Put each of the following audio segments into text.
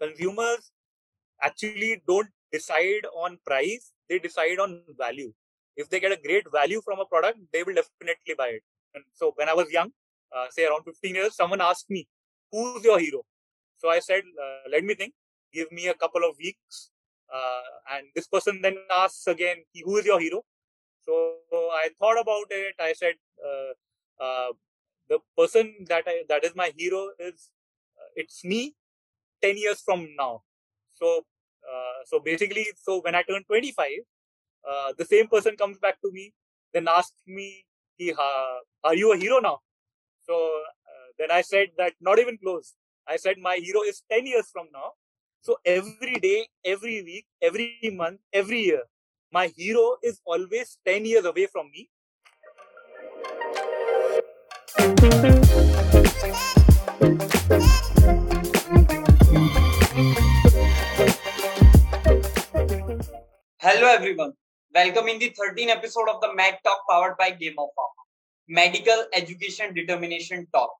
consumers actually don't decide on price; they decide on value. If they get a great value from a product, they will definitely buy it. And so, when I was young, uh, say around 15 years, someone asked me, "Who's your hero?" So I said, uh, "Let me think. Give me a couple of weeks." Uh, and this person then asks again, "Who is your hero?" So I thought about it. I said, uh, uh, "The person that I, that is my hero is uh, it's me, ten years from now." So uh, so basically, so when I turn 25, uh, the same person comes back to me, then asks me, he, "Are you a hero now?" So uh, then I said that not even close. I said my hero is 10 years from now. So every day, every week, every month, every year, my hero is always 10 years away from me. Hello everyone. Welcome in the 13th episode of the Med Talk powered by Game of Pharma. Medical Education Determination Talk.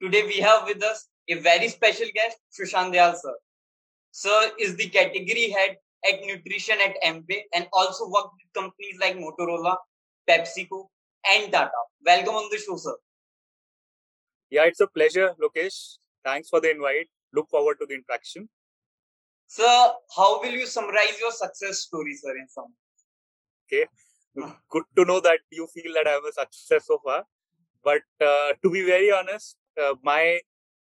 Today we have with us a very special guest, Sushant Dayal sir. Sir is the category head at nutrition at Amway and also worked with companies like Motorola, PepsiCo, and Tata. Welcome on the show, sir. Yeah, it's a pleasure, Lokesh. Thanks for the invite. Look forward to the interaction. Sir, how will you summarize your success story, sir, in some? Okay, good to know that you feel that I have a success so far. But uh, to be very honest, uh, my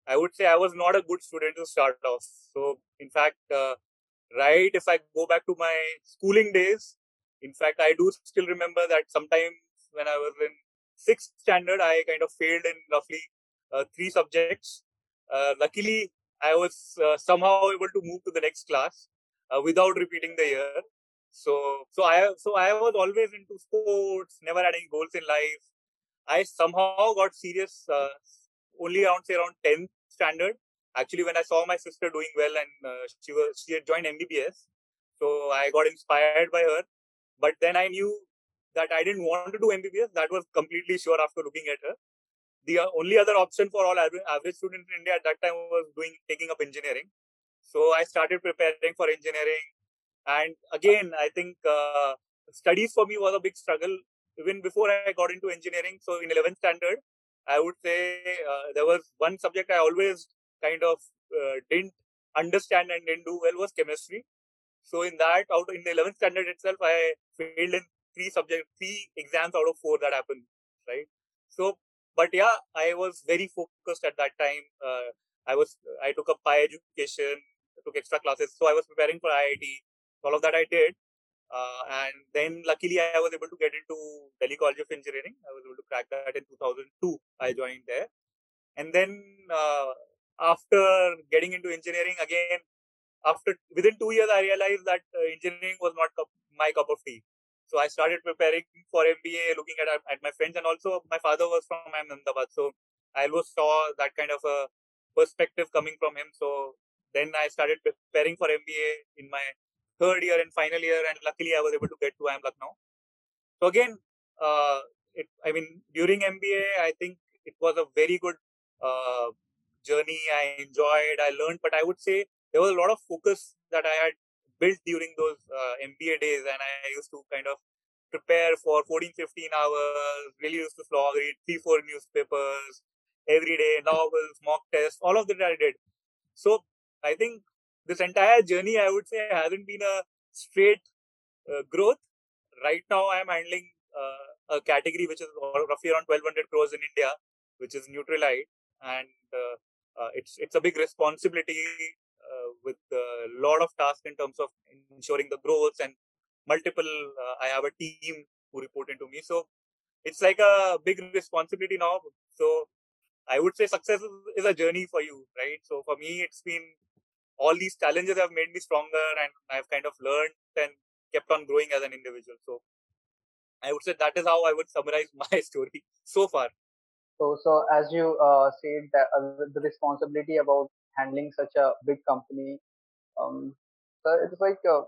I would say I was not a good student to start off. So, in fact, uh, right, if I go back to my schooling days, in fact, I do still remember that sometimes when I was in sixth standard, I kind of failed in roughly uh, three subjects. Uh, luckily, I was uh, somehow able to move to the next class uh, without repeating the year. So, so I, so I was always into sports, never had any goals in life. I somehow got serious uh, only around say around 10th standard. Actually, when I saw my sister doing well and uh, she was she had joined MBBS, so I got inspired by her. But then I knew that I didn't want to do MBBS. That was completely sure after looking at her. The uh, only other option for all average, students in India at that time was doing taking up engineering. So I started preparing for engineering, and again, I think uh, studies for me was a big struggle even before I got into engineering. So in 11th standard, I would say uh, there was one subject I always kind of uh, didn't understand and didn't do well was chemistry. So in that, out in the 11th standard itself, I failed in three subjects, three exams out of four that happened, right? So, but yeah, I was very focused at that time. Uh, I was, I took up PI education, took extra classes, so I was preparing for IIT. All of that I did, uh, and then luckily I was able to get into Delhi College of Engineering. I was able to crack that in 2002. I joined there. And then uh, after getting into engineering again, after within two years, I realized that uh, engineering was not cup, my cup of tea. So I started preparing for MBA, looking at at my friends, and also my father was from Ahmedabad, so I always saw that kind of a perspective coming from him. So then I started preparing for MBA in my third year and final year, and luckily I was able to get to IIM Lucknow. So again, uh, it, I mean, during MBA, I think it was a very good uh, journey. I enjoyed, I learned, but I would say there was a lot of focus that I had built during those uh, MBA days, and I used to kind of prepare for 14, 15 hours, really used to slog, read three, four newspapers every day, novels, mock tests, all of that I did. So I think this entire journey, I would say, hasn't been a straight uh, growth. Right now, I am handling uh, a category which is roughly around 1200 crores in India, which is Nutrilite, and uh, uh, it's it's a big responsibility with a lot of tasks in terms of ensuring the growth and multiple. I have a team who report into me, so it's like a big responsibility now. So I would say success is a journey for you, right? So for me, it's been all these challenges have made me stronger and I've kind of learned and kept on growing as an individual. So I would say that is how I would summarize my story so far. So, so as you uh, said, that uh, the responsibility about handling such a big company, um, so it's like uh,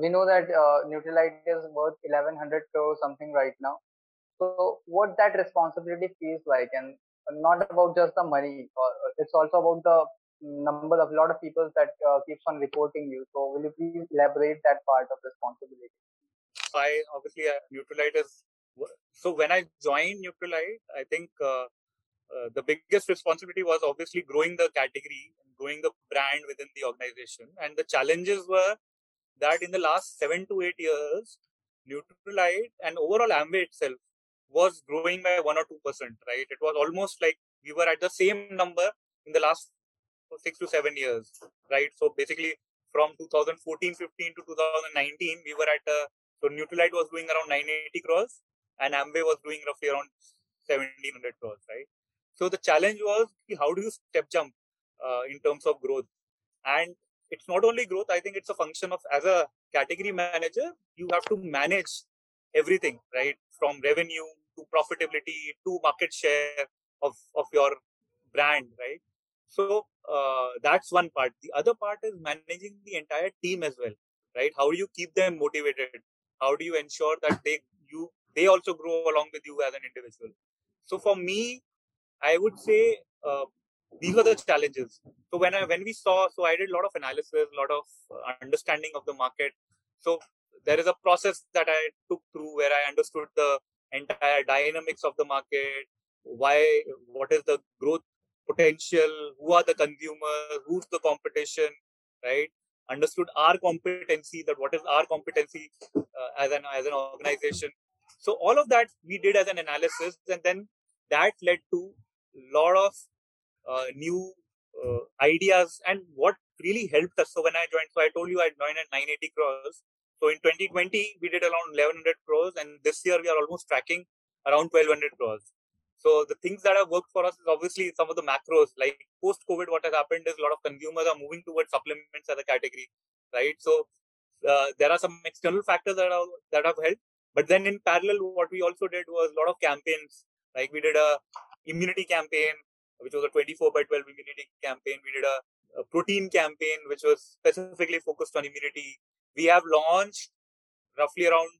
we know that uh, is worth 1100 crore something right now. So, what that responsibility feels like, and not about just the money, or it's also about the number of lot of people that uh, keeps on reporting you. So will you please elaborate that part of responsibility? I obviously uh, is so when I joined Nutrilite, I think uh, uh, the biggest responsibility was obviously growing the category, growing the brand within the organization, and the challenges were that in the last seven to eight years, Nutrilite and overall Amway itself was growing by one or two percent. Right, it was almost like we were at the same number in the last six to seven years. Right, so basically from 2014-15 to 2019, we were at a so Nutrilite was doing around 980 crores, and Amway was doing roughly around 1700 crores. Right, so the challenge was how do you step jump uh, in terms of growth, and it's not only growth. I think it's a function of as a category manager, you have to manage everything, right? From revenue to profitability to market share of, of your brand, right? So uh, that's one part. The other part is managing the entire team as well, right? How do you keep them motivated? How do you ensure that they you they also grow along with you as an individual? So for me, I would say uh, these were the challenges. So when I when we saw, so I did a lot of analysis, a lot of uh, understanding of the market. So there is a process that I took through where I understood the entire dynamics of the market, why, what is the growth potential, who are the consumers, who's the competition, right? Understood our competency, that what is our competency uh, as an as an organization. So all of that we did as an analysis, and then that led to lot of uh, new uh, ideas and what really helped us. So when I joined, so I told you I joined at 980 crores. So in 2020 we did around 1100 crores, and this year we are almost tracking around 1200 crores. So the things that have worked for us is obviously some of the macros. Like post COVID, what has happened is a lot of consumers are moving towards supplements as a category, right? So uh, there are some external factors that have that have helped. But then in parallel, what we also did was a lot of campaigns. Like we did a immunity campaign, which was a 24 by 12 immunity campaign. We did a, a protein campaign, which was specifically focused on immunity. We have launched roughly around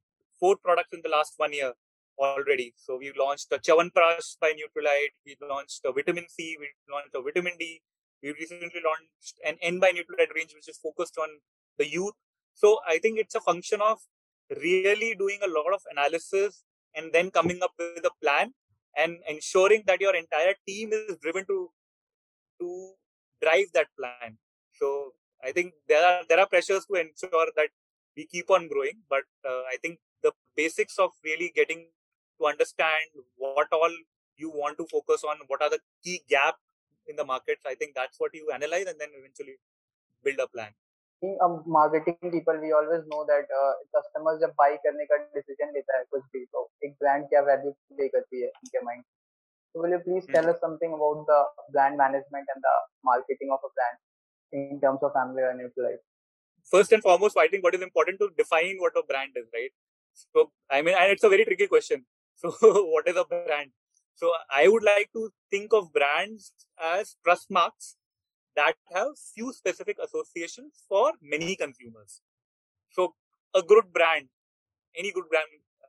four products in the last one year already. So we launched a Chyawanprash by Nutrilite. We launched a vitamin C. We launched a vitamin D. We recently launched an N by Nutrilite range, which is focused on the youth. So I think it's a function of really doing a lot of analysis and then coming up with a plan and ensuring that your entire team is driven to to drive that plan. So i think there are there are pressures to ensure that we keep on growing but uh, i think the basics of really getting to understand what all you want to focus on what are the key gaps in the markets i think that's what you analyze and then eventually build a plan अब marketing people we always know that customer जब by करने का decision लेता है कुछ भी तो एक ब्रांड क्या वैल्यू प्ले करती है उनके mind So will you please tell us something about the brand management and the marketing of a brand in terms of Amway and Nutrilite? First and foremost, I think what is important to define what a brand is, right? So I mean, and it's a very tricky question. So what is a brand? So I would like to think of brands as trust marks that have few specific associations for many consumers. So a good brand, any good brand,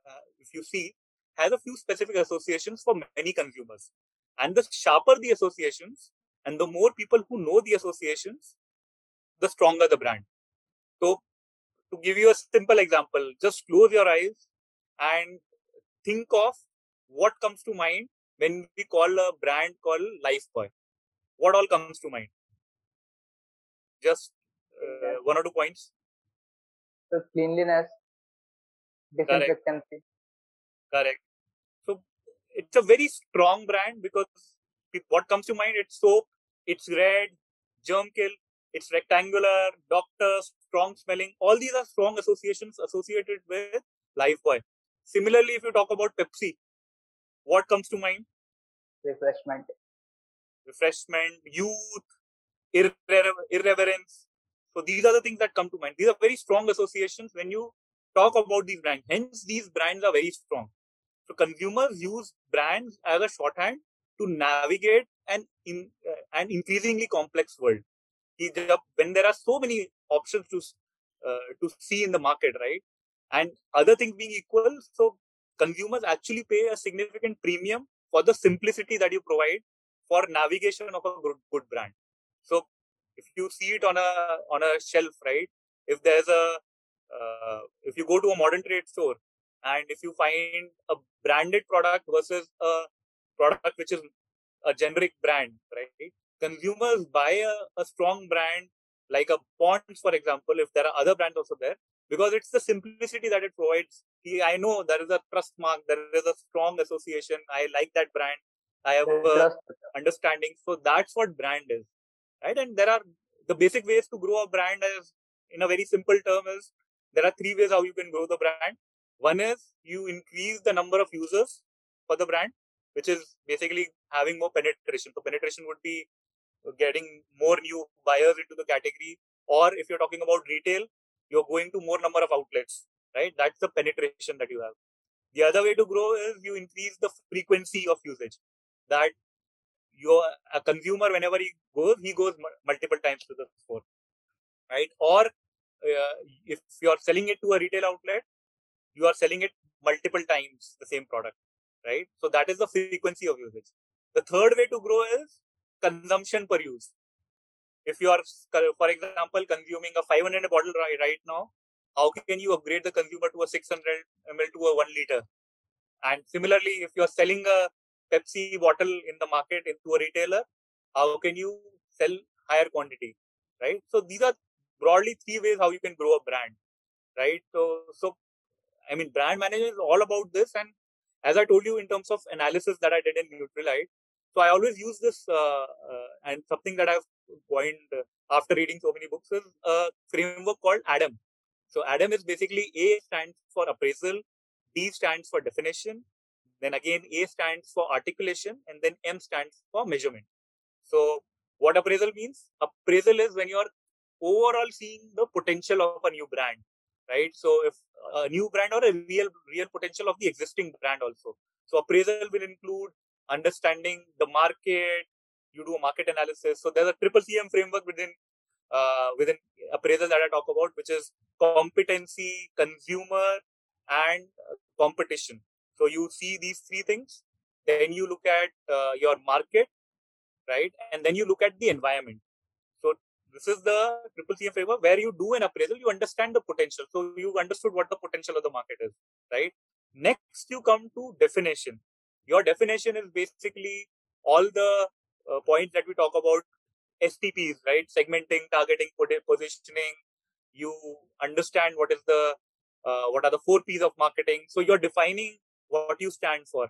uh, if you see, has a few specific associations for many consumers. And the sharper the associations and the more people who know the associations, the stronger the brand. So to give you a simple example, just close your eyes and think of what comes to mind when we call a brand called Lifebuoy. What all comes to mind? Just uh, one or two points. So cleanliness, disinfectancy. Correct. Correct. So it's a very strong brand because what comes to mind? It's soap, it's red, germ kill, it's rectangular, doctor, strong smelling. All these are strong associations associated with Lifebuoy. Similarly, if you talk about Pepsi, what comes to mind? Refreshment. Refreshment, youth, irre- irreverence. So these are the things that come to mind. These are very strong associations when you talk about these brands. Hence, these brands are very strong. So consumers use brands as a shorthand to navigate an in, uh, an increasingly complex world. When there are so many options to uh, to see in the market, right? And other things being equal, so consumers actually pay a significant premium for the simplicity that you provide for navigation of a good, good brand. So if you see it on a on a shelf, right? If there's a uh, if you go to a modern trade store and if you find a branded product versus a product which is a generic brand, right? Consumers buy a, a strong brand like a Ponds, for example, if there are other brands also there, because it's the simplicity that it provides. I know there is a trust mark, there is a strong association. I like that brand. I have a understanding. So that's what brand is, right? And there are the basic ways to grow a brand is in a very simple term is there are three ways how you can grow the brand. One is you increase the number of users for the brand, which is basically having more penetration. So penetration would be getting more new buyers into the category. Or if you're talking about retail, you're going to more number of outlets, right? That's the penetration that you have. The other way to grow is you increase the frequency of usage. That your a consumer, whenever he goes, he goes multiple times to the store, right? Or uh, if you are selling it to a retail outlet, you are selling it multiple times the same product, right? So that is the frequency of usage. The third way to grow is consumption per use. If you are, for example, consuming a 500 bottle right, right now, how can you upgrade the consumer to a 600 ml to a 1 liter? And similarly, if you are selling a Pepsi bottle in the market into a retailer, how can you sell higher quantity, right? So these are broadly three ways how you can grow a brand, right? So, so I mean, brand management is all about this. And as I told you, in terms of analysis that I did in Nutrilite, so I always use this, uh, uh, and something that I've coined after reading so many books is a framework called ADAM. So ADAM is basically A stands for appraisal, D stands for definition, then again A stands for articulation, and then M stands for measurement. So what appraisal means? Appraisal is when you're overall seeing the potential of a new brand, right? So if a new brand or a real real potential of the existing brand also. So appraisal will include understanding the market. You do a market analysis. So there's a triple CM framework within uh, within appraisal that I talk about, which is competency, consumer, and competition. So you see these three things. Then you look at uh, your market, right? And then you look at the environment. So this is the triple CM framework where you do an appraisal, you understand the potential. So you understood what the potential of the market is, right? Next, you come to definition. Your definition is basically all the uh, points that we talk about STPs, right? Segmenting, targeting, positioning. You understand what is the uh, what are the four P's of marketing. So you're defining what you stand for,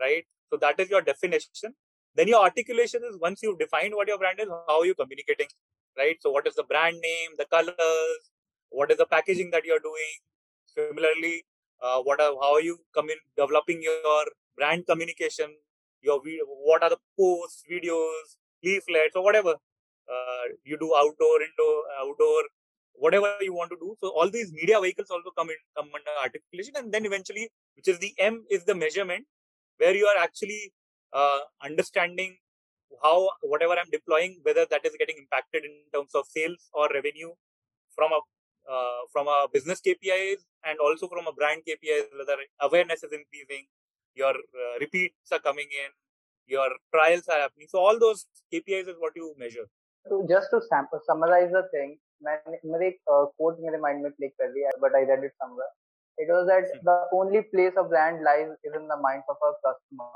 right? So that is your definition. Then your articulation is once you've defined what your brand is, how are you communicating, right? So what is the brand name, the colors, what is the packaging that you're doing? Similarly, uh, what are how are you coming developing your brand communication? Your what are the posts, videos, leaflets, or whatever uh, you do outdoor, indoor, outdoor, whatever you want to do. So all these media vehicles also come in come under articulation, and then eventually, which is the M, is the measurement, where you are actually uh, understanding how whatever I'm deploying, whether that is getting impacted in terms of sales or revenue from a uh, from a business KPIs and also from a brand KPIs, whether awareness is increasing, your uh, repeats are coming in, your trials are happening. So all those KPIs is what you measure. So just to sample, summarize the thing, मैंने एक quote मेरे mind में click कर लिया, but I read it somewhere. It was that hmm. the only place a brand lies is in the minds of a customer.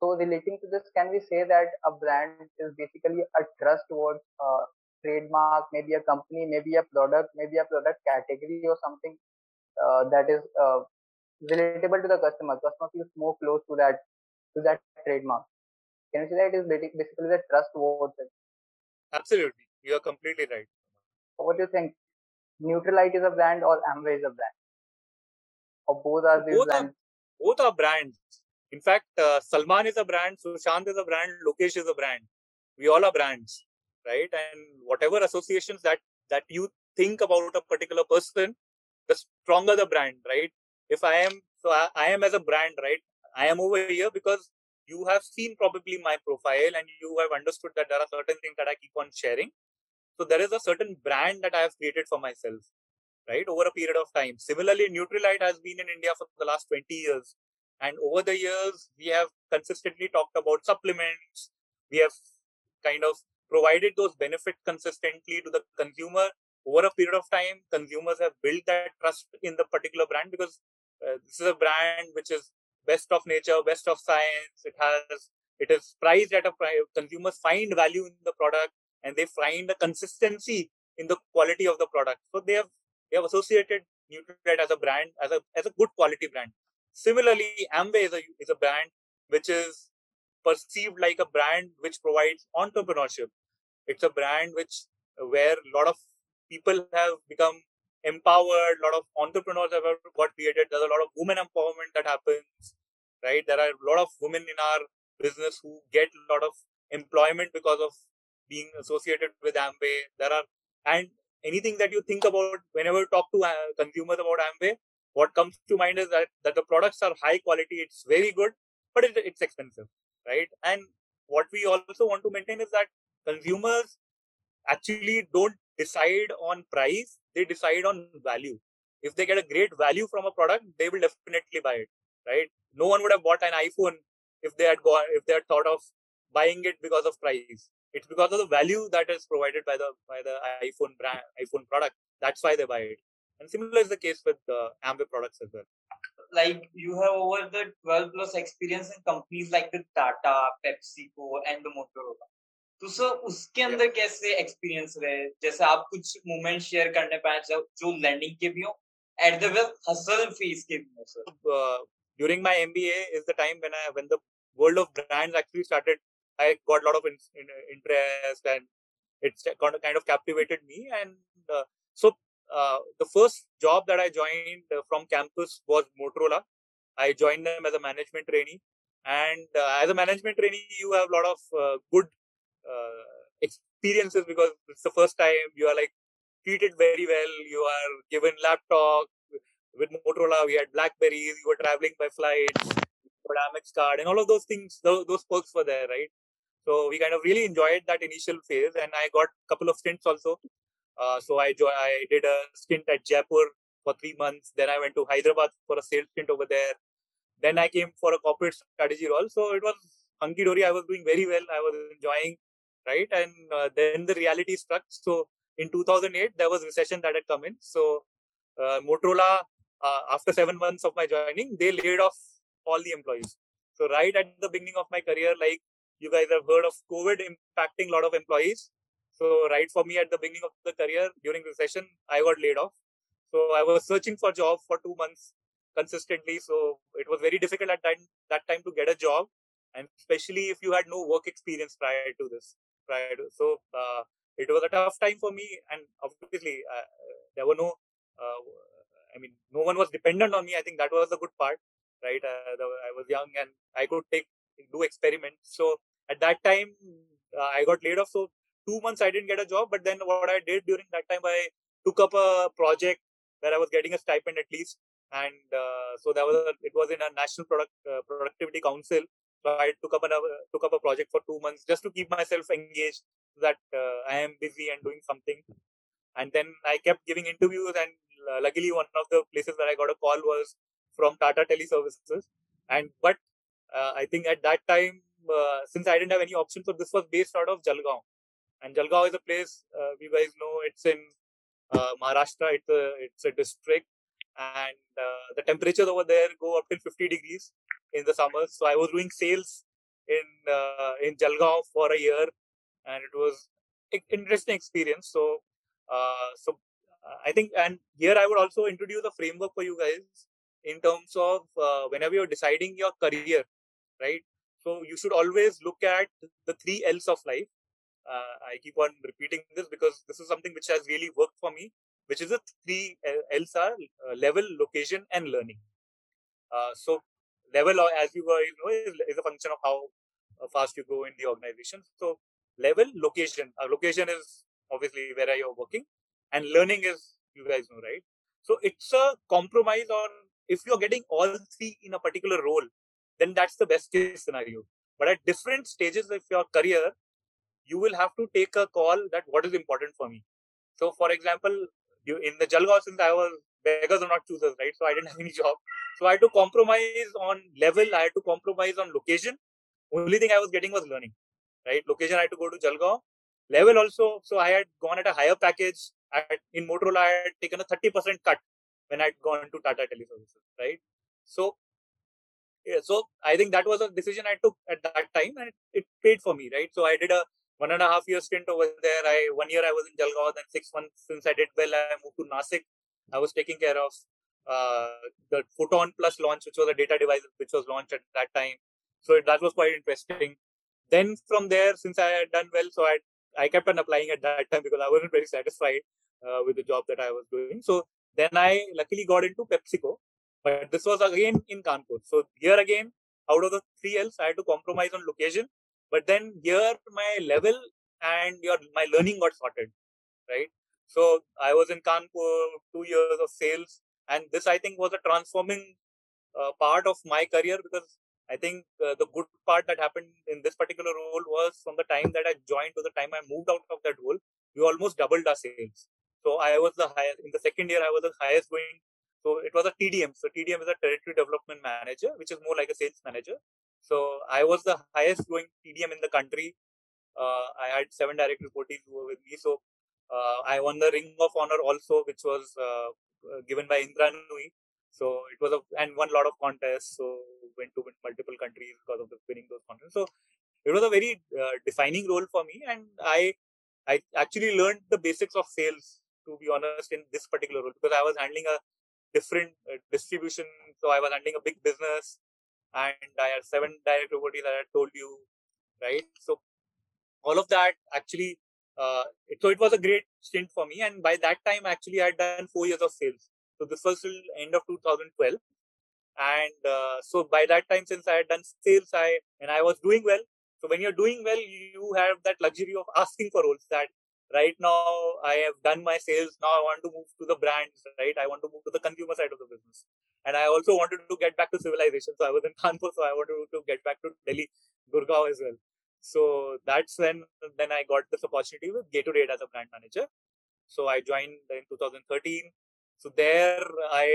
So relating to this, can we say that a brand is basically a trust towards a trademark, maybe a company, maybe a product, maybe a product category or something uh, that is uh, relatable to the customer. Customer feels more close to that to that trademark. Can you say that it is basically the trust towards it? Absolutely, you are completely right. What do you think? Nutrilite is a brand or Amway is a brand? Or both are these both brands? Are, both are brands. In fact, uh, Salman is a brand, Sushant is a brand, Lokesh is a brand. We all are brands, right? And whatever associations that that you think about a particular person, the stronger the brand, right? If I am so I, I am as a brand, right? I am over here because you have seen probably my profile and you have understood that there are certain things that I keep on sharing. So there is a certain brand that I have created for myself, right, over a period of time. Similarly, Nutrilite has been in India for the last 20 years. And over the years, we have consistently talked about supplements. We have kind of provided those benefits consistently to the consumer over a period of time, consumers have built that trust in the particular brand because uh, this is a brand which is best of nature, best of science. It has it is priced at a price. Consumers find value in the product and they find a consistency in the quality of the product. So they have they have associated Nutrilite as a brand as a as a good quality brand. Similarly, Amway is a is a brand which is perceived like a brand which provides entrepreneurship. It's a brand which where a lot of people have become empowered, a lot of entrepreneurs have got created. There's a lot of women empowerment that happens, right? There are a lot of women in our business who get a lot of employment because of being associated with Amway. There are, and anything that you think about whenever you talk to uh, consumers about Amway, what comes to mind is that, that the products are high quality, it's very good, but it, it's expensive, right? And what we also want to maintain is that consumers actually don't decide on price, they decide on value. If they get a great value from a product, they will definitely buy it, right? No one would have bought an iPhone if they had got if they had thought of buying it because of price. It's because of the value that is provided by the by the iPhone brand iPhone product. That's why they buy it. And similar is the case with the Amway products as well. Like you have over the 12 plus experience in companies like the Tata, PepsiCo, and the Motorola. तो sir उसके अंदर कैसे experience रहे जैसे आप कुछ moment share करने पाए जो लर्निंग के भी हो at the well hustle phase के भी हो sir during my MBA is the time when I when the world of brands actually started. I got a lot of in, in, interest and it's kind of, kind of captivated me. And uh, so uh, the first job that I joined uh, from campus was Motorola. I joined them as a management trainee. And uh, as a management trainee, you have a lot of uh, good uh, experiences because it's the first time you are like treated very well. You are given laptop. With Motorola, we had Blackberries. You were traveling by flights. Got Amex card, and all of those things. Those, those perks were there, right? So we kind of really enjoyed that initial phase, and I got a couple of stints also. Uh, so I jo- I did a stint at Jaipur for three months. Then I went to Hyderabad for a sales stint over there. Then I came for a corporate strategy role. So it was hunky dory. I was doing very well. I was enjoying right? And uh, then the reality struck. So in 2008, there was recession that had come in. So uh, Motorola, uh, after seven months of my joining, they laid off all the employees. So right at the beginning of my career, like you guys have heard of COVID impacting a lot of employees. So right for me at the beginning of the career during recession, I got laid off. So I was searching for job for two months consistently. So it was very difficult at that, that time to get a job, and especially if you had no work experience prior to this to. So uh, it was a tough time for me, and obviously uh, there were no. Uh, I mean, no one was dependent on me. I think that was the good part, right? Uh, I was young and I could take do experiments. So at that time, uh, I got laid off. So two months I didn't get a job. But then what I did during that time, I took up a project where I was getting a stipend at least, and uh, so that was a, it was in a national product productivity council so I took up another took up a project for two months just to keep myself engaged that uh, I am busy and doing something. And then I kept giving interviews, and uh, luckily one of the places where I got a call was from Tata Teleservices. And but uh, I think at that time, uh, since I didn't have any option, so this was based out of Jalgaon. And Jalgaon is a place uh, you guys know it's in uh, Maharashtra. It's a it's a district, and the temperatures over there go up till 50 degrees in the summers. So I was doing sales in uh, in Jalgaon for a year, and it was interesting experience. So uh, so uh, I think, and here I would also introduce a framework for you guys in terms of uh, whenever you're deciding your career, right? So you should always look at the three L's of life. Uh, I keep on repeating this because this is something which has really worked for me, which is the three L's are uh, level, location, and learning. so level as you guys know is, is a function of how uh, fast you go in the organization. So level location. Uh, location is obviously where you're working and learning is you guys know right? So it's a compromise on if you're getting all three in a particular role then that's the best case scenario. But at different stages of your career you will have to take a call that what is important for me. So for example you in the jalgaon since i was beggars are not choosers, right? So I didn't have any job. So I had to compromise on level. I had to compromise on location. Only thing I was getting was learning, right? Location I had to go to Jalgaon, level also. So I had gone at a higher package. At, in Motorola, I had taken a 30% cut when I'd gone to Tata Teleservices, right? So, yeah, so I think that was a decision I took at that time, and it, it paid for me, right? So I did a one and a half year stint over there. I one year I was in Jalgaon, then six months since I did well, I moved to Nasik. I was taking care of uh, the Photon Plus launch, which was a data device which was launched at that time. So that was quite interesting. Then from there, since I had done well, so I I kept on applying at that time because I wasn't very satisfied uh, with the job that I was doing. So then I luckily got into PepsiCo, but this was again in Kanpur. So here again, out of the three L's, I had to compromise on location. But then here, my level and your my learning got sorted, right? So I was in Kanpur, two years of sales, and this I think was a transforming uh, part of my career because I think uh, the good part that happened in this particular role was from the time that I joined to the time I moved out of that role, we almost doubled our sales. So I was the highest in the second year. I was the highest going. So it was a TDM. So TDM is a territory development manager, which is more like a sales manager. So I was the highest going TDM in the country. Uh, I had seven direct reportees who were with me. So uh, I won the Ring of Honor also, which was uh, given by Indra Nooyi. So it was a and won a lot of contests. So went to multiple countries because of the winning those contests. So it was a very uh, defining role for me, and I I actually learned the basics of sales to be honest in this particular role because I was handling a different uh, distribution. So I was handling a big business, and I had seven direct reportees that I told you, right? So all of that actually. Uh, so it was a great stint for me, and by that time, actually, I had done four years of sales. So this was till end of 2012. And uh, so by that time, since I had done sales, I and I was doing well. So when you're doing well, you have that luxury of asking for roles. That right now I have done my sales. Now I want to move to the brands. Right, I want to move to the consumer side of the business. And I also wanted to get back to civilization. So I was in Kanpur, so I wanted to get back to Delhi, Gurgaon as well. So that's when then I got this opportunity with Gatorade as a brand manager. So I joined in 2013. So there I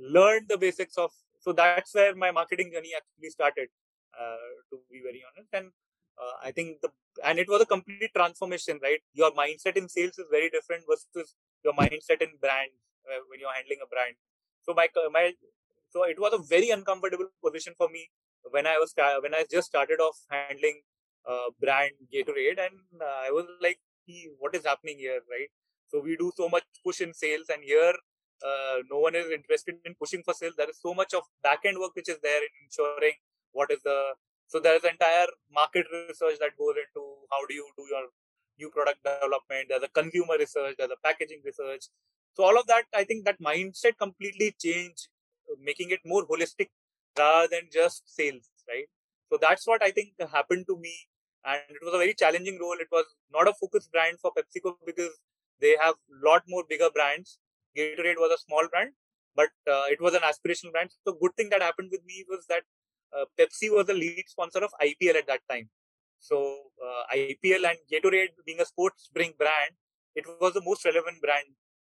learned the basics of. So that's where my marketing journey actually started. Uh, to be very honest, and uh, I think the and it was a complete transformation, right? Your mindset in sales is very different versus your mindset in brand uh, when you're handling a brand. So my my so it was a very uncomfortable position for me when I was when I just started off handling uh, brand Gatorade, and uh, I was like, "What is happening here?" Right? So we do so much push in sales, and here uh, no one is interested in pushing for sales. There is so much of back end work which is there in ensuring what is the so there is entire market research that goes into how do you do your new product development. There's a consumer research. There's a packaging research. So all of that, I think that mindset completely changed, making it more holistic rather than just sales, right? So that's what I think happened to me. And it was a very challenging role. It was not a focus brand for PepsiCo because they have a lot more bigger brands. Gatorade was a small brand, but uh, it was an aspirational brand. So good thing that happened with me was that uh, Pepsi was the lead sponsor of IPL at that time. So uh, IPL and Gatorade being a sports drink brand, it was the most relevant brand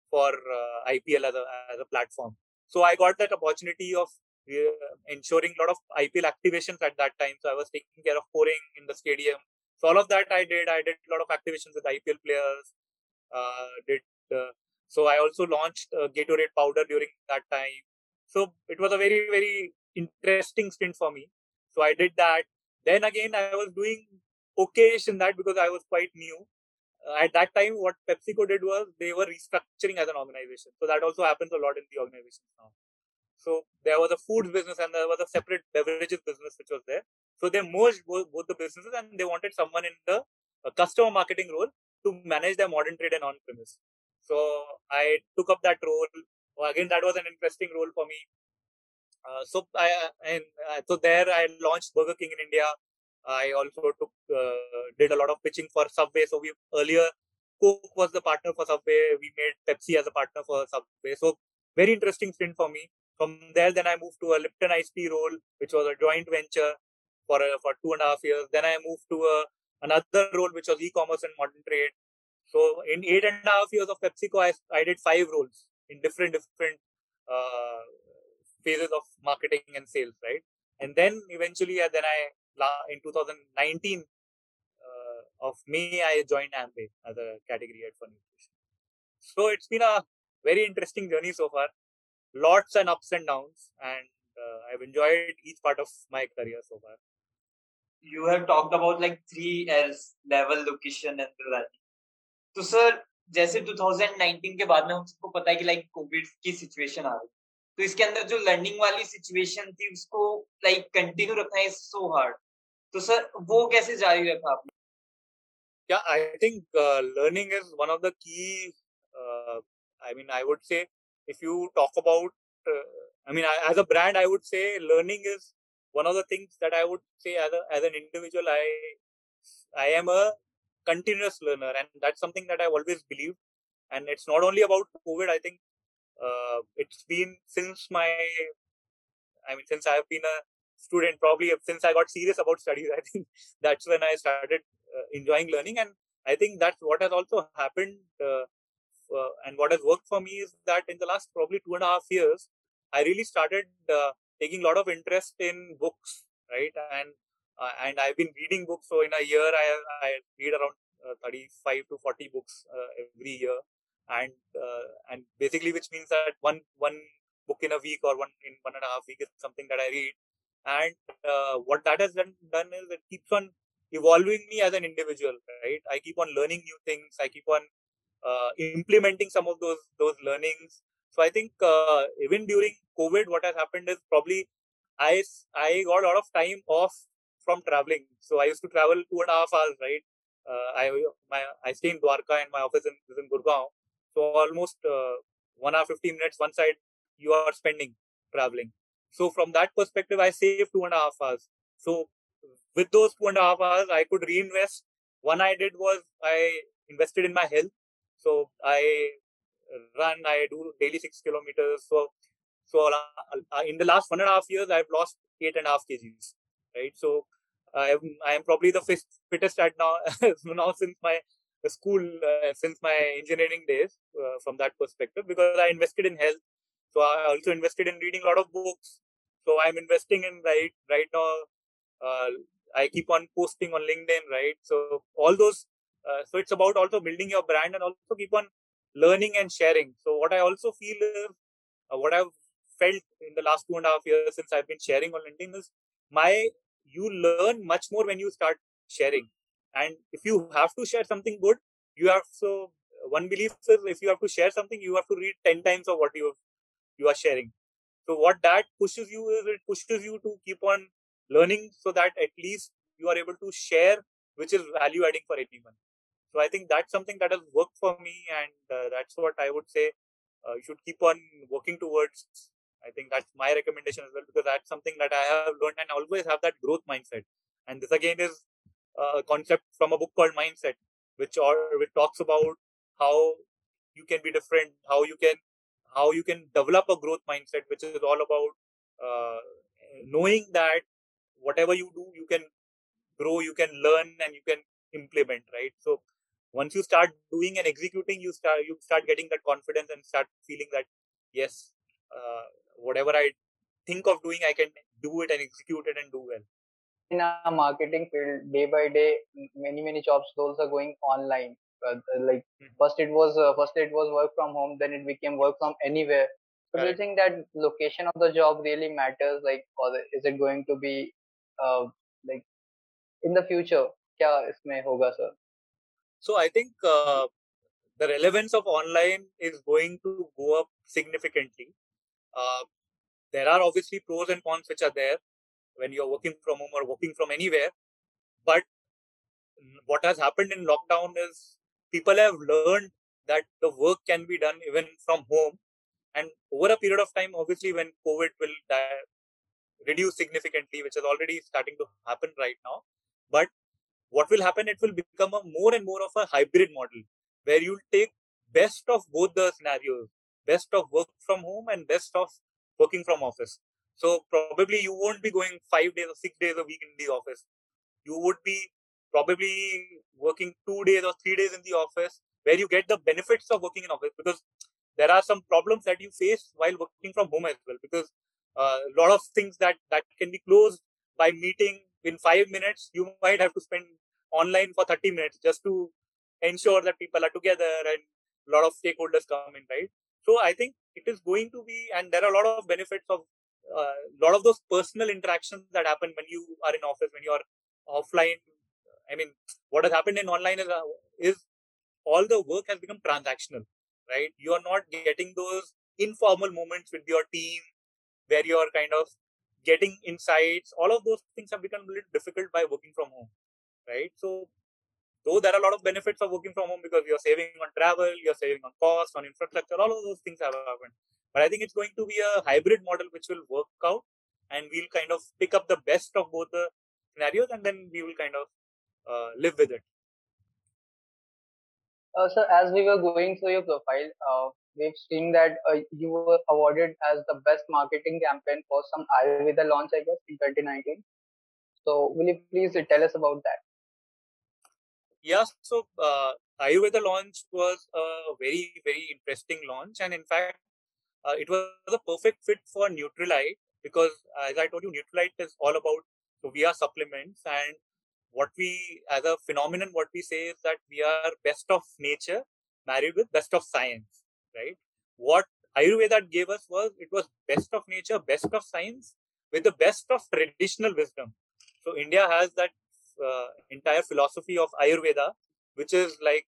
for uh, IPL as a, as a platform. So I got that opportunity of uh, ensuring a lot of IPL activations at that time. So I was taking care of pouring in the stadium. So all of that I did. I did a lot of activations with IPL players. Uh, did uh, so I also launched Gatorade powder during that time. So it was a very very interesting stint for me. So I did that. Then again, I was doing okayish in that because I was quite new. Uh, at that time, what PepsiCo did was they were restructuring as an organization. So that also happens a lot in the organization now. So there was a foods business and there was a separate beverages business which was there. So they merged both, both the businesses and they wanted someone in the uh, customer marketing role to manage their modern trade and on-premise. So I took up that role. Again, that was an interesting role for me. Uh, so I and uh, so there I launched Burger King in India. I also took uh, did a lot of pitching for Subway. So we earlier Coke was the partner for Subway. We made Pepsi as a partner for Subway. So very interesting stint for me. From there, then I moved to a Lipton Ice Tea role, which was a joint venture for for two and a half years. Then I moved to a, another role, which was e-commerce and modern trade. So in eight and a half years of PepsiCo, I, I did five roles in different different uh, phases of marketing and sales, right? And then eventually, uh, then I in 2019, uh, of me, I joined Amway as a category head for nutrition. So it's been a very interesting journey so far. Lots and ups and downs, and uh, I've enjoyed each part of my career so far. You have talked about like three L's: level, location, and variety. तो sir जैसे 2019 के बाद में हम सबको पता है कि लाइक कोविड की सिचुएशन आ रही तो इसके अंदर जो लर्निंग वाली सिचुएशन थी उसको लाइक कंटिन्यू रखना इज सो हार्ड तो सर वो कैसे जारी रखा आपने yeah i think uh, learning is one of the key uh, i mean i would say if you talk about uh, i mean I, as a brand i would say learning is one of the things that i would say as, a, as an individual i i am a continuous learner and that's something that i've always believed. And it's not only about covid i think uh, it's been since my i mean since i've been a student probably since i got serious about studies i think that's when i started enjoying learning. And i think that's what has also happened uh, uh, and what has worked for me is that in the last probably two and a half years i really started uh, taking a lot of interest in books right? And uh, and i've been reading books. So in a year i i read around 35 to 40 books every year. And uh, and basically which means that one one book in a week or one in one and a half week is something that I read, and uh, what that has done done is it keeps on evolving me as an individual. Right, I keep on learning new things. I keep on uh, implementing some of those those learnings. So I think uh, even during COVID, what has happened is probably I I got a lot of time off from traveling. So I used to travel two and a half hours, right? Uh, I my I stay in Dwarka and my office in, is in Gurgaon. So almost uh, one hour, 15 minutes, one side you are spending traveling. So from that perspective, I saved two and a half hours. So with those two and a half hours, I could reinvest. One I did was I invested in my health. So I run, I do daily six kilometers. So so uh, in the last one and a half years, I've lost eight and a half kgs. Right. So I am I am probably the fittest at now now since my school uh, since my engineering days uh, from that perspective because I invested in health. So I also invested in reading a lot of books. So I'm investing in right right now. Uh, I keep on posting on LinkedIn, right? So all those. Uh, so it's about also building your brand and also keep on learning and sharing. So what I also feel is uh, what I've felt in the last two and a half years since I've been sharing on LinkedIn is my you learn much more when you start sharing and if you have to share something good you have so one belief is if you have to share something you have to read 10 times of what you you are sharing so what that pushes you is it pushes you to keep on learning so that at least you are able to share which is value adding for anyone so i think that's something that has worked for me and uh, that's what i would say uh, you should keep on working towards. I think that's my recommendation as well because that's something that i have learned and always have that growth mindset. And this again is a concept from a book called Mindset, which or which talks about how you can be different, how you can how you can develop a growth mindset, which is all about uh, knowing that whatever you do, you can grow, you can learn, and you can implement. Right. So once you start doing and executing, you start you start getting that confidence and start feeling that yes, uh, whatever I think of doing, I can do it and execute it and do well in our marketing field day by day many many jobs roles are going online uh, like mm-hmm. first it was uh, first it was work from home then it became work from anywhere so do you think that location of the job really matters like or is it going to be like in the future kya isme hoga sir so i think uh, the relevance of online is going to go up significantly uh, there are obviously pros and cons which are there when you're working from home or working from anywhere. But what has happened in lockdown is people have learned that the work can be done even from home. And over a period of time, obviously, when COVID will die, reduce significantly, which is already starting to happen right now. But what will happen? It will become a more and more of a hybrid model where you'll take best of both the scenarios, best of work from home and best of working from office. So probably you won't be going five days or six days a week in the office. You would be probably working two days or three days in the office where you get the benefits of working in office because there are some problems that you face while working from home as well because a lot of things that that can be closed by meeting in five minutes you might have to spend online for 30 minutes just to ensure that people are together and a lot of stakeholders come in, right? So I think it is going to be, and there are a lot of benefits of a uh, lot of those personal interactions that happen when you are in office, when you are offline. I mean, what has happened in online is, uh, is all the work has become transactional, right? You are not getting those informal moments with your team where you are kind of getting insights. All of those things have become a little difficult by working from home, right? So, though there are a lot of benefits of working from home because you're saving on travel, you're saving on cost, on infrastructure, all of those things have happened. But I think it's going to be a hybrid model which will work out and we'll kind of pick up the best of both the scenarios and then we will kind of uh, live with it. Uh, so as we were going through your profile, uh, we've seen that uh, you were awarded as the best marketing campaign for some Ayurveda launch, I guess, in 2019. So will you please tell us about that? Yeah, so uh, Ayurveda launch was a very, very interesting launch. And in fact, uh, it was a perfect fit for Nutrilite because, as I told you, Nutrilite is all about so we are supplements, and what we as a phenomenon, what we say is that we are best of nature married with best of science, right? What Ayurveda gave us was it was best of nature, best of science with the best of traditional wisdom. So India has that uh, entire philosophy of Ayurveda, which is like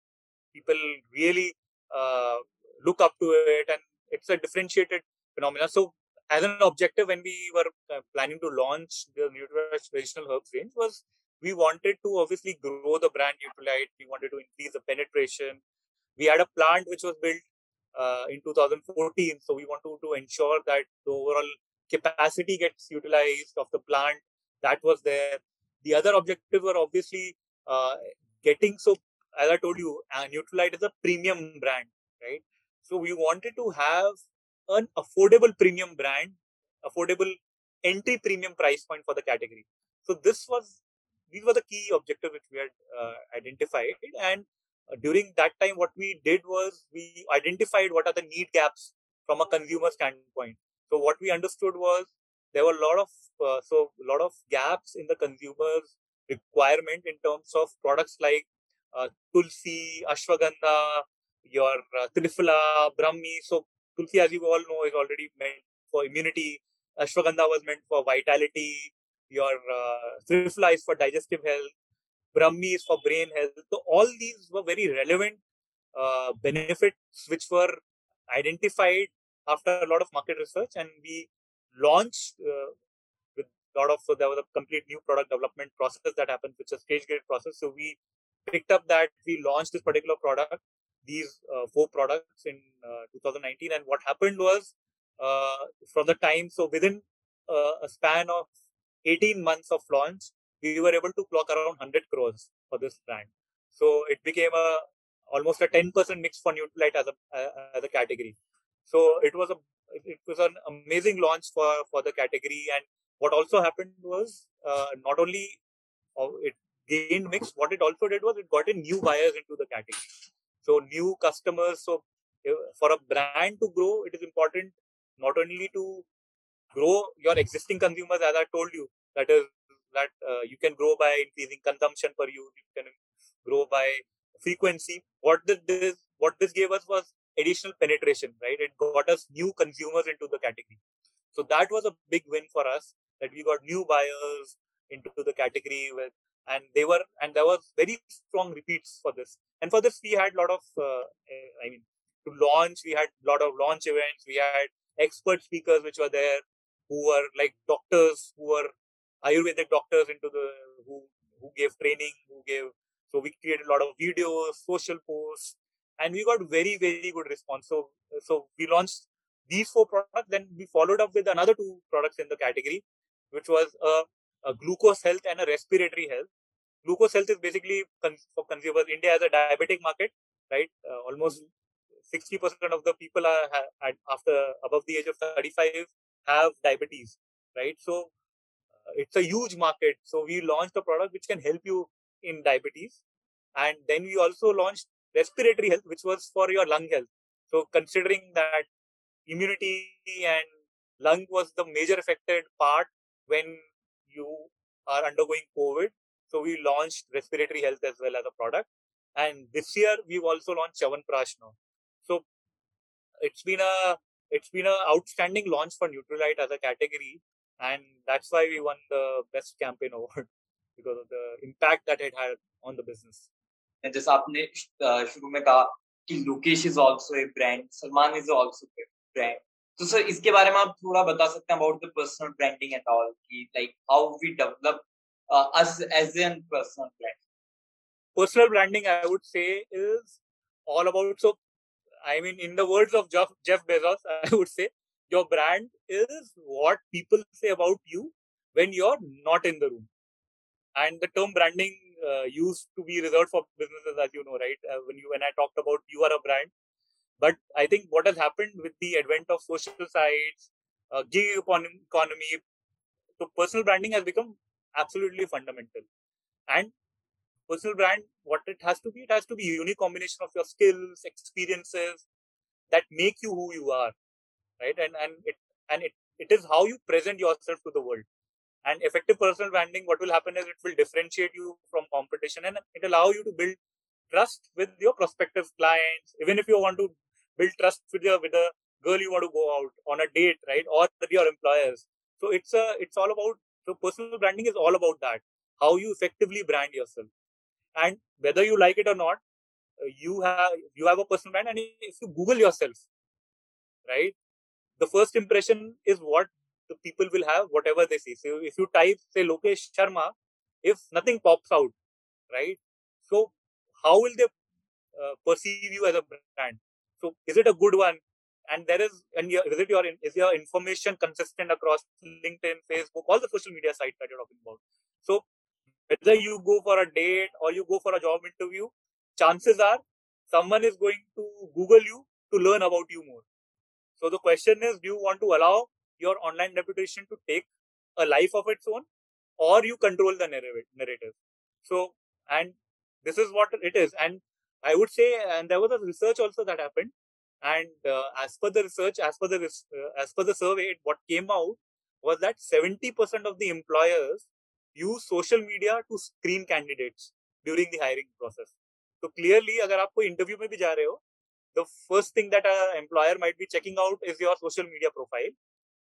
people really uh, look up to it and it's a differentiated phenomenon. So, as an objective, when we were uh, planning to launch the Nutrilite traditional herbs range, was we wanted to obviously grow the brand Nutrilite. We wanted to increase the penetration. We had a plant which was built uh, in 2014, so we want to ensure that the overall capacity gets utilized of the plant that was there. The other objectives were obviously uh, getting so. As I told you, uh, Nutrilite is a premium brand, right? So we wanted to have an affordable premium brand, affordable entry premium price point for the category. So this was these were the key objectives which we had uh, identified. And during that time, what we did was we identified what are the need gaps from a consumer standpoint. So what we understood was there were a lot of uh, so a lot of gaps in the consumer's requirement in terms of products like uh, tulsi, ashwagandha, your uh, Brahmi. So Tulsi, as you all know, is already meant for immunity. Ashwagandha was meant for vitality. Your uh, is for digestive health. Brahmi is for brain health. So all these were very relevant uh, benefits which were identified after a lot of market research, and we launched uh, with a lot of so there was a complete new product development process that happened, which is stage gate process. So we picked up that we launched this particular product these uh, four products in uh, 2019. And what happened was uh, from the time, so within a span of 18 months of launch, we were able to clock around 100 crores for this brand. So it became a almost a 10% mix for Nutrilite as a as a category. So it was a it was an amazing launch for for the category. And what also happened was uh, not only uh, it gained mix, what it also did was it got in new buyers into the category. So new customers. So for a brand to grow, it is important not only to grow your existing consumers, as I told you, that is that uh, you can grow by increasing consumption per use. You can grow by frequency. What this what this gave us was additional penetration, right? It got us new consumers into the category. So that was a big win for us that we got new buyers into the category with and they were and there was very strong repeats for this and for this we had a lot of uh, i mean to launch we had a lot of launch events we had expert speakers which were there who were like doctors who were ayurvedic doctors into the who who gave training who gave so we created a lot of videos social posts and we got very very good response so so we launched these four products then we followed up with another two products in the category which was a a glucose health and a respiratory health. Glucose health is basically for consumers. India has a diabetic market, right? Uh, almost 60% of the people are after above the age of 35 have diabetes, right? So it's a huge market. So we launched a product which can help you in diabetes, and then we also launched respiratory health, which was for your lung health. So considering that immunity and lung was the major affected part when you are undergoing COVID. So we launched respiratory health as well as a product. And this year we've also launched Chyawanprash now. So it's been a it's been an outstanding launch for Nutrilite as a category, and that's why we won the best campaign award because of the impact that it had on the business. And जैसा आपने शुरू में कहा कि Lokesh is also a brand Salman is also a brand तो sir इसके बारे में आप थोड़ा बता सकते हैं about the personal branding and all की like how we develop us as an personal brand personal branding i would say is all about so i mean in the words of jeff, jeff bezos i would say your brand is what people say about you when you're not in the room. And the term branding uh, used to be reserved for businesses as you know right? Uh, when you when i talked about you are a brand. But I think what has happened with the advent of social sites, uh, gig economy, so personal branding has become absolutely fundamental. And personal brand, what it has to be, it has to be a unique combination of your skills, experiences that make you who you are, right? And and it and it, it is how you present yourself to the world. And effective personal branding, what will happen is it will differentiate you from competition and it allow you to build trust with your prospective clients. Even if you want to build trust with your with the girl you want to go out on a date, right? Or with your employers. So it's a it's all about so personal branding is all about that. How you effectively brand yourself, and whether you like it or not, uh, you have you have a personal brand, and if you Google yourself, right, the first impression is what the people will have, whatever they see. So if you type say Lokesh Sharma, if nothing pops out, right, so how will they uh, perceive you as a brand? So is it a good one? And there is, and your, is it your is your information consistent across LinkedIn, Facebook, all the social media sites that you're talking about? So whether you go for a date or you go for a job interview, chances are someone is going to Google you to learn about you more. So the question is, do you want to allow your online reputation to take a life of its own, or you control the narrative? So, and this is what it is. And I would say, and there was a research also that happened. And uh, as per the research, as per the uh, as per the survey, what came out was that 70% of the employers use social media to screen candidates during the hiring process. So clearly, अगर आप कोई interview में भी जा रहे हो, the first thing that an employer might be checking out is your social media profile.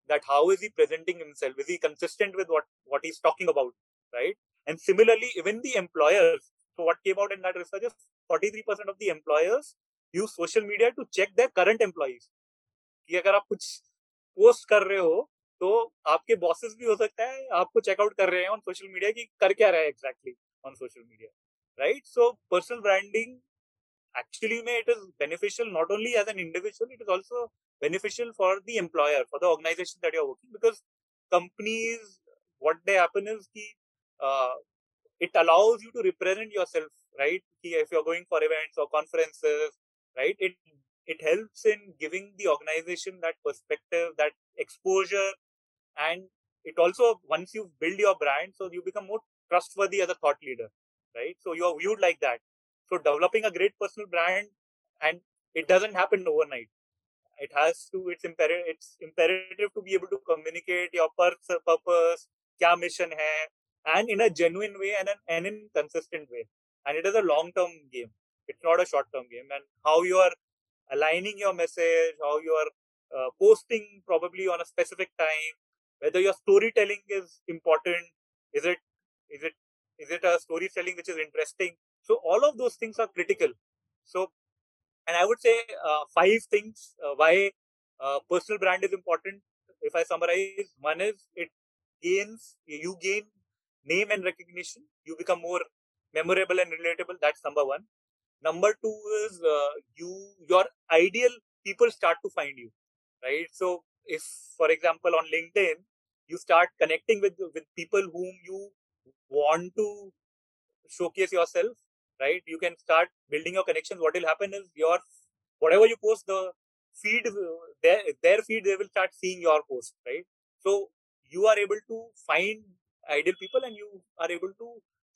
That how is he presenting himself? Is he consistent with what what he's talking about, right? And similarly, even the employers so what came out in that research is 43% of the employers use social media to check their current employees. कि अगर आप कुछ post कर रहे हो तो आपके bosses भी हो सकता है आपको चेकआउट कर रहे हैं ऑन सोशल मीडिया कि कर क्या रहा है exactly on social media right so personal branding actually may it is beneficial not only as an individual it is also beneficial for the employer for the organization that you're working because companies what they happen is ki, uh, it allows you to represent yourself, right? If you're going for events or conferences, right? It it helps in giving the organization that perspective, that exposure, and it also once you build your brand, so you become more trustworthy as a thought leader, right? So you are viewed like that. So developing a great personal brand and it doesn't happen overnight. It has to, it's imperative, it's imperative to be able to communicate your purpose, purpose, kya mission hai, and in a genuine way and, an, and in consistent way. And it is a long-term game. It's not a short-term game. And how you are aligning your message, how you are uh, posting probably on a specific time, whether your storytelling is important, is it, is it, is it a storytelling which is interesting? So all of those things are critical. So, and I would say uh, five things uh, why uh, personal brand is important. If I summarize, one is it gains you gain name and recognition you become more memorable and relatable that's number one number two is uh, you your ideal people start to find you right so if for example on linkedin you start connecting with with people whom you want to showcase yourself right you can start building your connections what will happen is your whatever you post the feed their their feed they will start seeing your post right so you are able to find ideal people and you are able to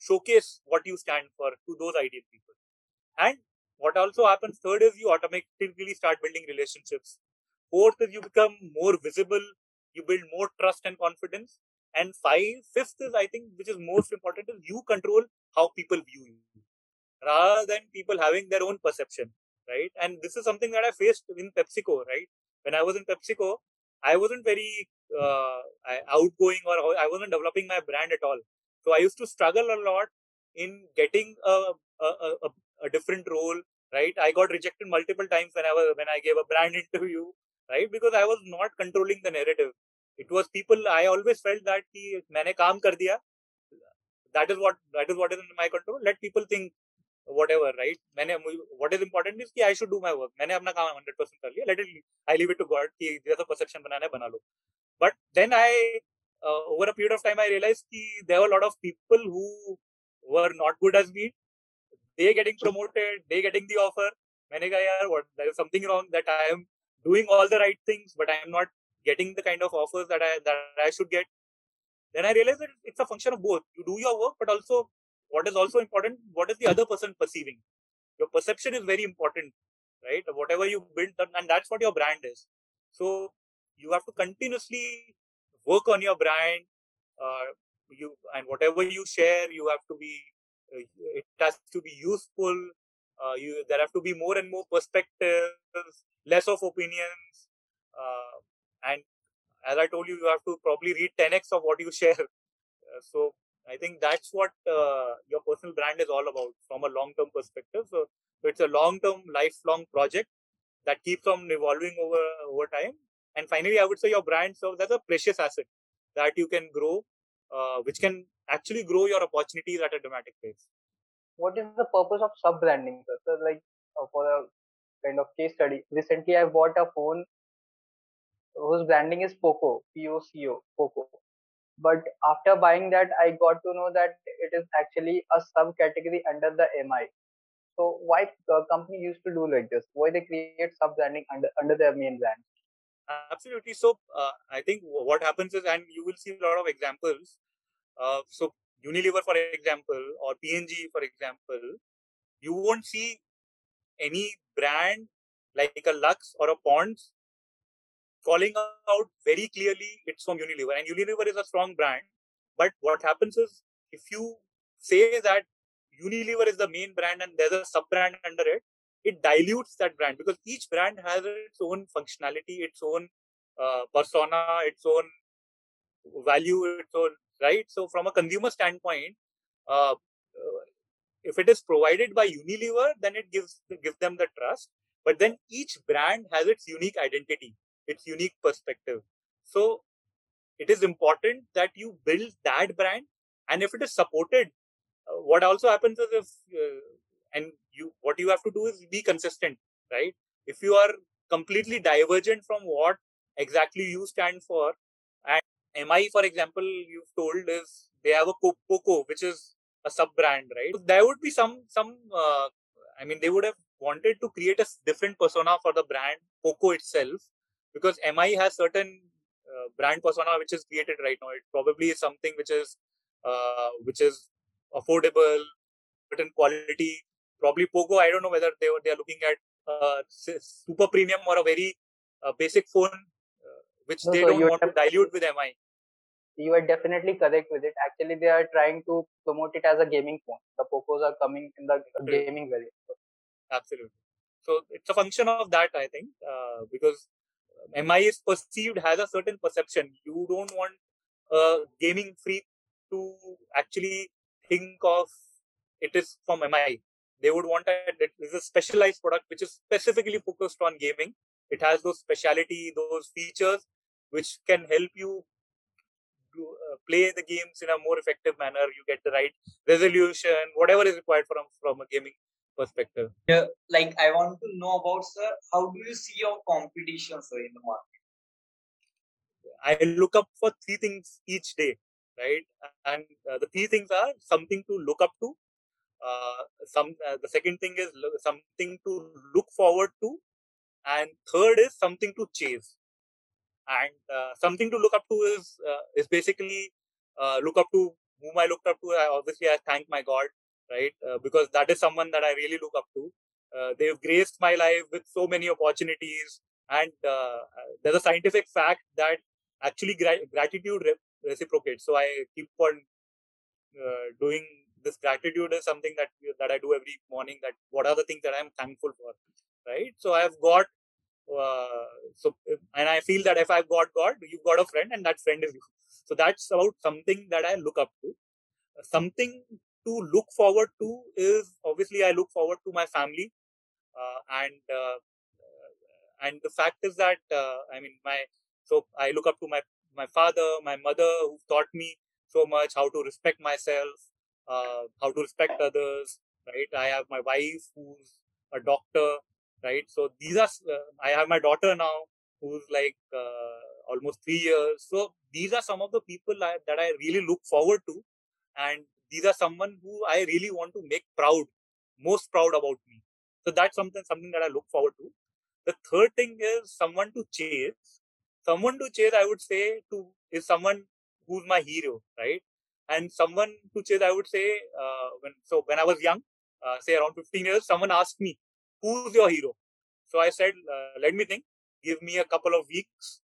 showcase what you stand for to those ideal people. And what also happens third is you automatically start building relationships. Fourth is you become more visible, you build more trust and confidence. and five fifth is i think which is most important is you control how people view you rather than people having their own perception right? And this is something that i faced in pepsico right? When i was in pepsico i wasn't very uh, outgoing or i wasn't developing my brand at all. So i used to struggle a lot in getting a, a, a, a different role right? I got rejected multiple times when i was when i gave a brand interview right? Because i was not controlling the narrative. It was people i always felt that maine kaam kar that is what that is what is in my control. Let people think whatever right मैंने what is important is कि I should do my work मैंने अपना काम 100% कर लिया let it I leave it to God कि जैसा perception बनाना है बना लो but then I uh, over a period of time I realized कि there were a lot of people who were not good as me they getting promoted they getting the offer मैंने कहा यार what there is something wrong that I am doing all the right things but I am not getting the kind of offers that I that I should get. Then I realized that it's a function of both. You do your work, but also what is also important, what is the other person perceiving? Your perception is very important, right? Whatever you build, and that's what your brand is. So you have to continuously work on your brand. Uh, you and whatever you share, you have to be. Uh, it has to be useful. Uh, you there have to be more and more perspectives, less of opinions. Uh, and as i told you you have to probably read 10x of what you share uh, so i think that's what uh, your personal brand is all about from a long term perspective so, so it's a long term lifelong project that keeps on evolving over over time and finally i would say your brand serves as a precious asset that you can grow uh, which can actually grow your opportunities at a dramatic pace what is the purpose of sub branding sir? so like uh, for a kind of case study recently i bought a phone whose branding is Poco, P-O-C-O, Poco. But after buying that, I got to know that it is actually a subcategory under the MI. So why the company used to do like this? Why they create sub branding under under their main brand? Absolutely. So uh, I think what happens is, and you will see a lot of examples. Uh, so Unilever, for example, or P&G, for example, you won't see any brand like a Lux or a Ponds calling out very clearly it's from Unilever. And Unilever is a strong brand. But what happens is if you say that Unilever is the main brand and there's a sub brand under it, it dilutes that brand because each brand has its own functionality, its own uh, persona, its own value, its own right. So from a consumer standpoint, uh, uh, if it is provided by Unilever, then it gives gives them the trust. But then each brand has its unique identity its unique perspective. So it is important that you build that brand, and if it is supported, uh, what also happens is if uh, and you what you have to do is be consistent, right? If you are completely divergent from what exactly you stand for, and MI, for example, you've told is they have a Poco, which is a sub brand, right? So there would be some some. Uh, I mean, they would have wanted to create a different persona for the brand Poco itself, because MI has certain uh, brand persona which is created right now. It probably is something which is uh, which is affordable, certain quality. Probably Poco. I don't know whether they they are looking at uh, super premium or a very uh, basic phone, uh, which no, they so don't want to dilute with MI. You are definitely correct with it. Actually, they are trying to promote it as a gaming phone. The Pocos are coming in the gaming variant. Absolutely. So it's a function of that, I think, uh, because MI is perceived has a certain perception. You don't want a gaming freak to actually think of it is from MI. They would want a, it is a specialized product which is specifically focused on gaming. It has those speciality, those features which can help you uh, play the games in a more effective manner. You get the right resolution, whatever is required from from a gaming perspective. Yeah, like I want to know about sir, how do you see your competition sir in the market? I look up for three things each day, right? And uh, the three things are something to look up to. Uh, some uh, the second thing is lo- something to look forward to, and third is something to chase. And uh, something to look up to is uh, is basically uh, look up to whom I looked up to. I obviously I thank my God right? Uh, because that is someone that I really look up to. Uh, they've graced my life with so many opportunities, and uh, there's a scientific fact that actually gra- gratitude re- reciprocates. So I keep on uh, doing this gratitude is something that that I do every morning. That what are the things that I'm thankful for, right? So I've got uh, so and I feel that if I've got God, you've got a friend, and that friend is you. So that's about something that I look up to. Something to look forward to is obviously I look forward to my family, uh, and uh, and the fact is that uh, I mean my so I look up to my my father, my mother, who taught me so much how to respect myself, uh, how to respect others. Right. I have my wife who's a doctor. Right. So these are. Uh, I have my daughter now who's like uh, almost three years. So these are some of the people I, that I really look forward to, and these are someone who I really want to make proud, most proud about me. So that's something something that I look forward to. The third thing is someone to chase. Someone to chase, I would say, to is someone who's my hero, right? And someone to chase, I would say, uh, when so when I was young, uh, say around 15 years, someone asked me, "Who's your hero?" So I said, uh, "Let me think. Give me a couple of weeks."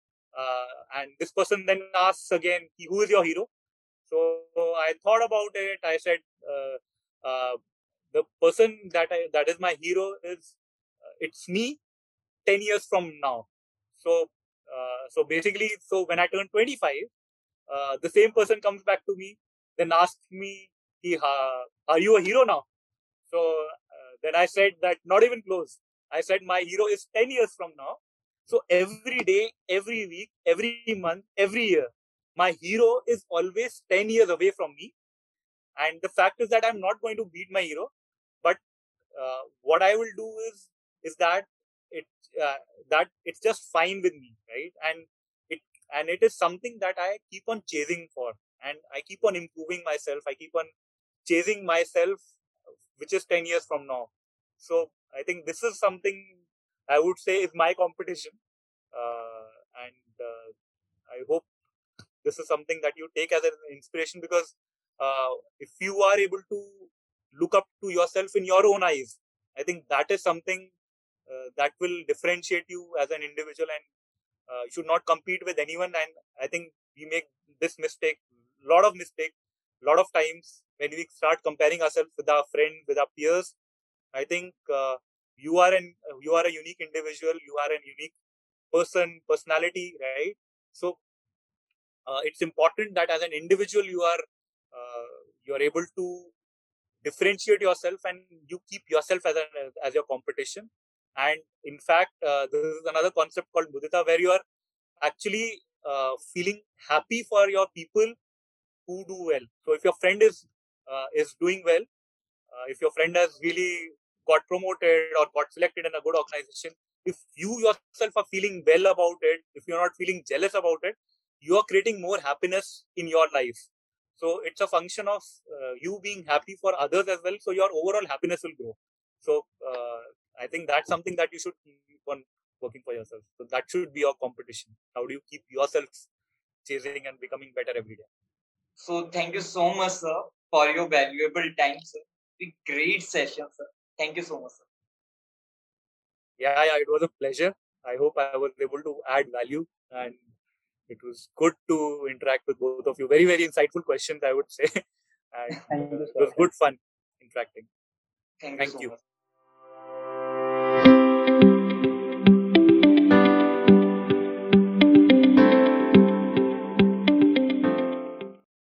Uh, and this person then asks again, "Who is your hero?" So I thought about it. I said, uh, uh, "The person that I that is my hero is it's me 10 years from now." So so basically, so when I turn 25, uh, the same person comes back to me, then asks me, "He, "Are you a hero now?" So uh, then I said that not even close. I said my hero is 10 years from now. So every day, every week, every month, every year, my hero is always 10 years away from me. And the fact is that I'm not going to beat my hero, but uh, what I will do is is that it uh, that it's just fine with me, right? And it and it is something that i keep on chasing for. And i keep on improving myself. I keep on chasing myself which is 10 years from now. So i think this is something i would say is my competition. Uh, and uh, i hope this is something that you take as an inspiration because uh, if you are able to look up to yourself in your own eyes i think that is something uh, that will differentiate you as an individual and uh, you should not compete with anyone. And i think we make this mistake lot of mistake a lot of times when we start comparing ourselves with our friend with our peers i think uh, you are an you are a unique individual you are a unique person personality right? So uh, it's important that as an individual you are uh, you are able to differentiate yourself and you keep yourself as, a, as your competition and in fact, uh, this is another concept called mudita, where you are actually uh, feeling happy for your people who do well. So if your friend is uh, is doing well, uh, if your friend has really got promoted or got selected in a good organization, if you yourself are feeling well about it, if you're not feeling jealous about it, you are creating more happiness in your life. So it's a function of uh, you being happy for others as well. So your overall happiness will grow. So uh, I think that's something that you should keep on working for yourself. So that should be your competition. How do you keep yourself chasing and becoming better every day? So thank you so much, sir, for your valuable time, sir. A great session, sir. Thank you so much, sir. Yeah, yeah, it was a pleasure. I hope I was able to add value and it was good to interact with both of you. Very, very insightful questions, I would say. and it was good fun interacting. Thank, Thank you. So you.